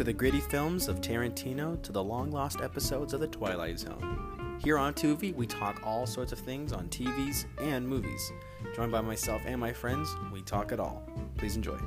to the gritty films of Tarantino to the long lost episodes of The Twilight Zone. Here on Tu-vie, we talk all sorts of things on TVs and movies. Joined by myself and my friends, we talk it all. Please enjoy.